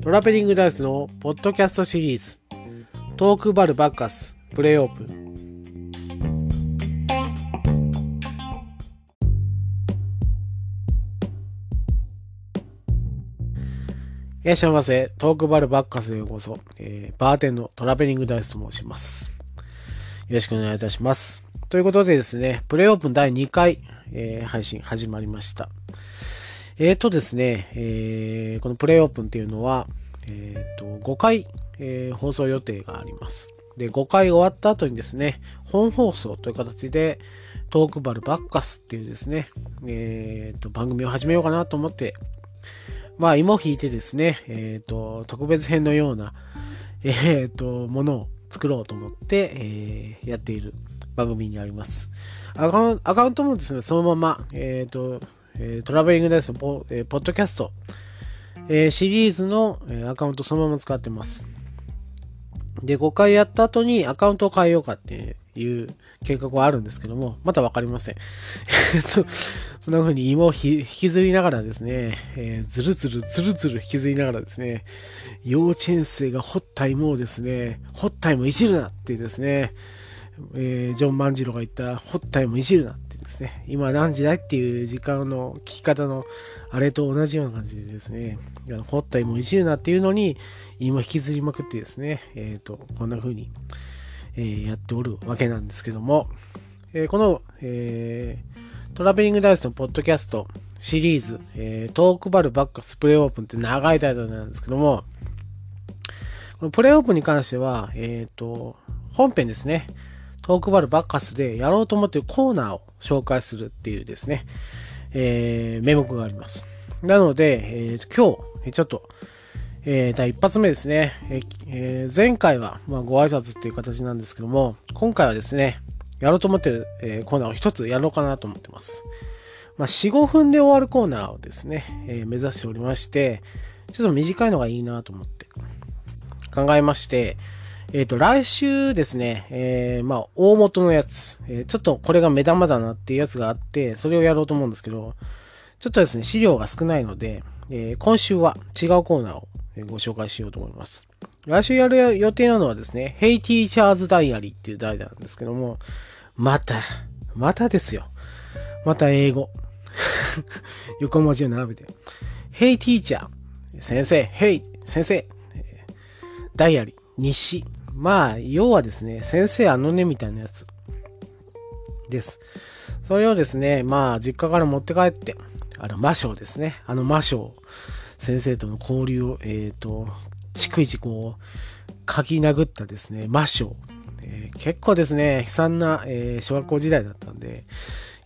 トラベリングダイスのポッドキャストシリーズトークバルバッカスプレイオープンいらっしゃいませ。トークバルバッカスへようこそ。えー、バーテンのトラベリングダイスと申します。よろしくお願いいたします。ということでですね、プレイオープン第2回、えー、配信始まりました。えーとですね、えー、このプレイオープンっていうのは、えーと、5回、え、放送予定があります。で、5回終わった後にですね、本放送という形で、トークバルバッカスっていうですね、えーと、番組を始めようかなと思ってまあ、芋引いてですね、えっ、と、特別編のような、えっ、と、ものを作ろうと思って、えー、やっている番組にあります。アカウントもですね、そのまま、えっ、と、トラベリングダイスポ,、えポッドキャスト、えシリーズの、えアカウントそのまま使ってます。で、5回やった後にアカウントを変えようかっていう計画はあるんですけども、まだわかりません。えっと、そんな風に芋を引きずりながらですね、えー、ずるずるずるずる引きずりながらですね、幼稚園生が掘った芋をですね、掘った芋いじるなってですね、えー、ジョン万次郎が言った掘った芋いじるなってですね、今何時だいっていう時間の聞き方のあれと同じような感じでですね、掘った芋いじるなっていうのに、芋引きずりまくってですね、えっ、ー、と、こんな風に、え、やっておるわけなんですけども、え、この、え、トラベリングダイスのポッドキャストシリーズ、え、トークバルバックスプレイオープンって長いタイトルなんですけども、このプレイオープンに関しては、えっ、と、本編ですね、トークバルバッカスでやろうと思ってるコーナーを紹介するっていうですね、えー、名目があります。なので、えー、今日、ちょっと、えー、第一発目ですね。えー、前回は、まあ、ご挨拶っていう形なんですけども、今回はですね、やろうと思ってる、えー、コーナーを一つやろうかなと思ってます。まあ、4、5分で終わるコーナーをですね、えー、目指しておりまして、ちょっと短いのがいいなと思って考えまして、えっ、と、来週ですね、えー、まあ、大元のやつ、えー、ちょっとこれが目玉だなっていうやつがあって、それをやろうと思うんですけど、ちょっとですね、資料が少ないので、えー、今週は違うコーナーをご紹介しようと思います。来週やる予定なのはですね、Hey Teachers Diary っていう題なんですけども、また、またですよ。また英語。横文字を並べて。Hey Teacher 先生 Hey 先生ダイアリー西。まあ、要はですね、先生あのねみたいなやつです。それをですね、まあ、実家から持って帰って、あの、魔性ですね。あの魔性先生との交流を、えっ、ー、と、逐一こう、書き殴ったですね、魔性。えー、結構ですね、悲惨な、えー、小学校時代だったんで、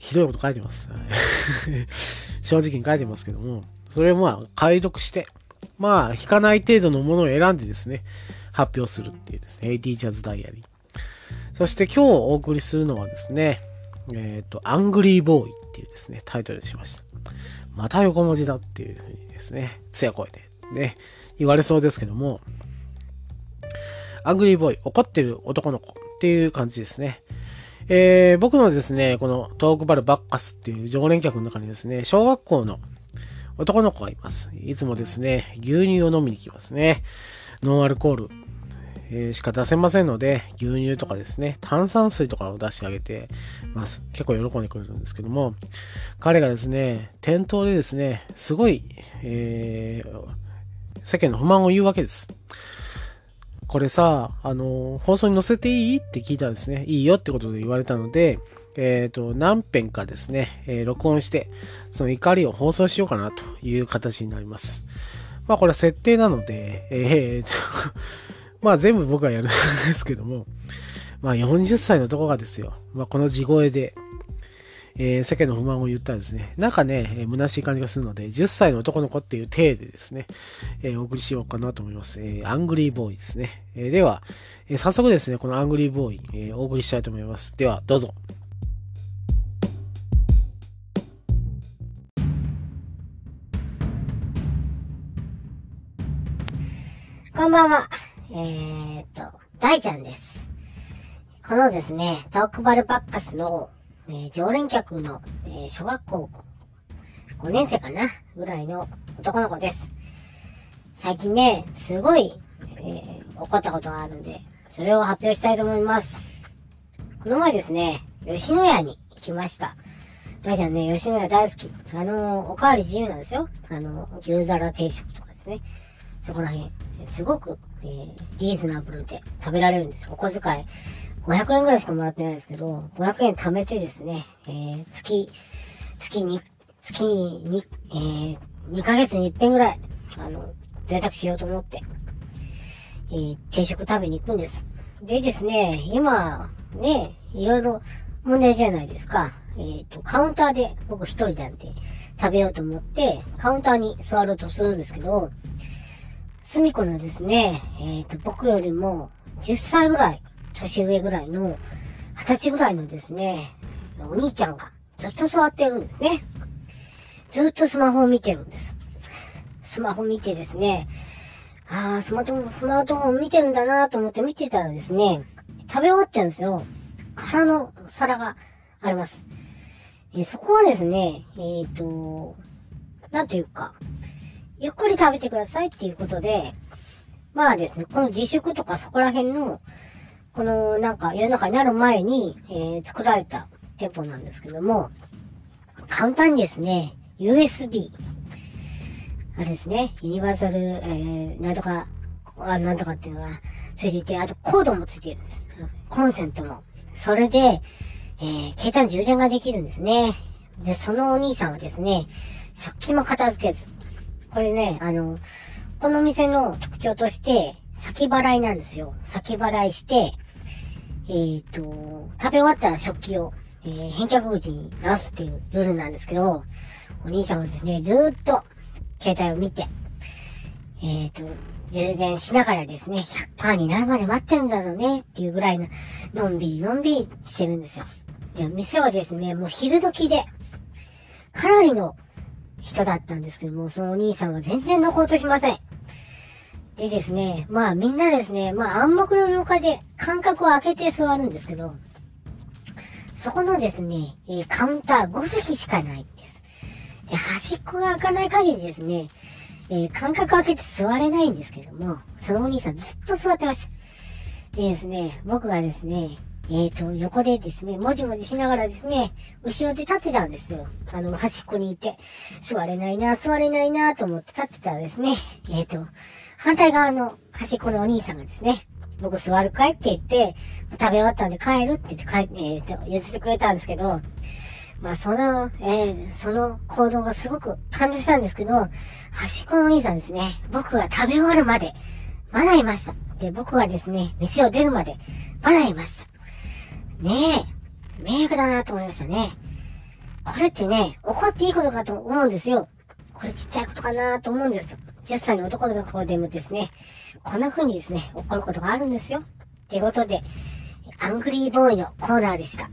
ひどいこと書いてます。正直に書いてますけども、それをまあ、解読して、まあ、引かない程度のものを選んでですね、発表するっていうですね、Teachers Diary。そして今日お送りするのはですね、えっ、ー、と、アングリーボーイっていうですね、タイトルにしました。また横文字だっていうふうにですね、つや声でね、言われそうですけども、アングリーボーイ、怒ってる男の子っていう感じですね。えー、僕のですね、このトークバルバッカスっていう常連客の中にですね、小学校の男の子がいます。いつもですね、牛乳を飲みに来ますね。ノンアルコール、えー、しか出せませんので、牛乳とかですね、炭酸水とかを出してあげてます。結構喜んでくれるんですけども、彼がですね、店頭でですね、すごい、えー、世間の不満を言うわけです。これさ、あの、放送に載せていい？って聞いたらですね、いいよってことで言われたので、えっ、ー、と、何編かですね、えー、録音して、その怒りを放送しようかなという形になります。まあこれは設定なので、えー、まあ全部僕がやるんですけども、まあ40歳の男がですよ、まあこの地声で、えー、世間の不満を言ったらですね、なんかね、えー、虚しい感じがするので、10歳の男の子っていう体でですね、えー、お送りしようかなと思います。えー、アングリーボーイですね。えー、では、えー、早速ですね、このアングリーボーイ、えー、お送りしたいと思います。では、どうぞ。こんばんは。えー、っと、大ちゃんです。このですね、トークバルパッカスの、えー、常連客の、えー、小学校5年生かなぐらいの男の子です。最近ね、すごい、えー、起こったことがあるんで、それを発表したいと思います。この前ですね、吉野家に行きました。大ちゃんね、吉野家大好き。あの、おかわり自由なんですよ。あの、牛皿定食とかですね。そこら辺、すごく、えー、リーズナブルで食べられるんです。お小遣い500円ぐらいしかもらってないですけど、500円貯めてですね、えー、月、月に、月に、えー、2ヶ月に一遍ぐらい、あの、贅沢しようと思って、えー、定食食べに行くんです。でですね、今、ね、いろいろ問題じゃないですか。えっ、と、カウンターで僕一人なんで食べようと思って、カウンターに座ろうとするんですけど、隅っこのですね、えっ、ー、と、僕よりも10歳ぐらい、年上ぐらいの、20歳ぐらいのですね、お兄ちゃんがずっと座ってるんですね。ずっとスマホを見てるんです。スマホ見てですね、ああ、スマートフォン、スマートフォン見てるんだなと思って見てたらですね、食べ終わっちゃうんですよ。空の皿があります。えー、そこはですね、えっ、ー、と、なんというか、ゆっくり食べてくださいっていうことで、まあですね、この自粛とかそこら辺の、このなんか世の中になる前に、えー、作られた店舗なんですけども、簡単にですね、USB、あれですね、ユニバーサル、えー、なんとか、あなんとかっていうのがついていて、あとコードもついてるんです。コンセントも。それで、えー、携帯の充電ができるんですね。で、そのお兄さんはですね、食器も片付けず。これね、あの、この店の特徴として、先払いなんですよ。先払いして、えっ、ー、と、食べ終わったら食器を、えー、返却口に直すっていうルールなんですけど、お兄さんはですね、ずっと携帯を見て、えっ、ー、と、充電しながらですね、100%になるまで待ってるんだろうねっていうぐらいの、のんびりのんびりしてるんですよ。で、店はですね、もう昼時で、かなりの人だったんですけども、そのお兄さんは全然残ろうとしません。でですね、まあみんなですね、まあ暗黙の了解で間隔を空けて座るんですけど、そこのですね、え、カウンター5席しかないんです。で、端っこが開かない限りですね、えー、間隔空けて座れないんですけども、そのお兄さんずっと座ってました。でですね、僕がですね、えっ、ー、と、横でですね、もじもじしながらですね、後ろで立ってたんですよ。あの、端っこにいて、座れないな、座れないなと思って立ってたらですね、えっ、ー、と、反対側の端っこのお兄さんがですね、僕座るかいって言って、食べ終わったんで帰るって言って帰って、えっ、ー、と、譲ってくれたんですけど、まあ、その、えー、その行動がすごく感動したんですけど、端っこのお兄さんですね、僕が食べ終わるまで、まだいました。で、僕がですね、店を出るまで、まだいました。ねえ、迷惑だなと思いましたね。これってね、怒っていいことかと思うんですよ。これちっちゃいことかなと思うんです。10歳の男の子でもですね、こんな風にですね、怒ることがあるんですよ。ってことで、アングリーボーイのコーナーでした。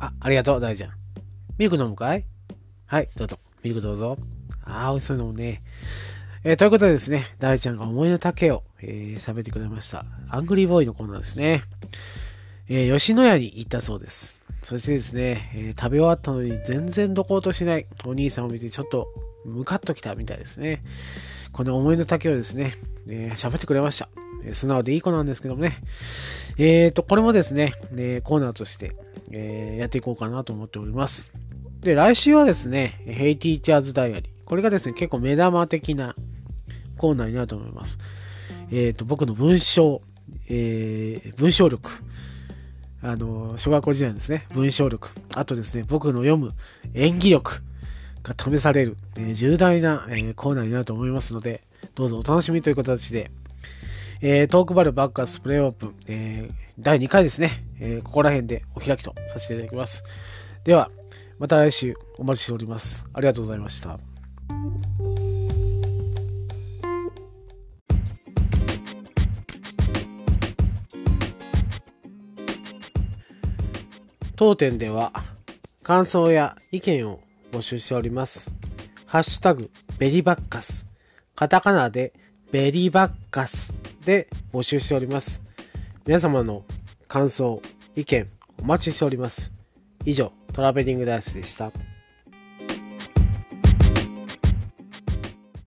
あ、ありがとう、大ちゃん。ミルク飲むかい？はい、どうぞ。ミルクどうぞ。ああ、美味しそうなのね。えー、ということでですね、大ちゃんが思いの丈を、えー、喋ってくれました。アングリーボーイのコーナーですね。えー、吉野家に行ったそうです。そしてですね、えー、食べ終わったのに全然どこうとしないお兄さんを見てちょっとムカッときたみたいですね。この思いの丈をですね、えー、喋ってくれました。えー、素直でいい子なんですけどもね。えーと、これもですね、えー、コーナーとして、えー、やっていこうかなと思っております。で、来週はですね、ヘイティーチャーズダイアリー。これがですね、結構目玉的なコーナーになると思います。えっ、ー、と、僕の文章、えー、文章力。あの、小学校時代ですね、文章力。あとですね、僕の読む演技力が試される、えー、重大な、えー、コーナーになると思いますので、どうぞお楽しみという形で、えー、トークバルバックアスプレイオープン、えー、第2回ですね、えー、ここら辺でお開きとさせていただきます。では、また来週お待ちしております。ありがとうございました。当店では感想や意見を募集しております。ハッシュタグベリバッカス。カタカナでベリバッカスで募集しております。皆様の感想、意見、お待ちしております。以上、トラベリングダイスでした。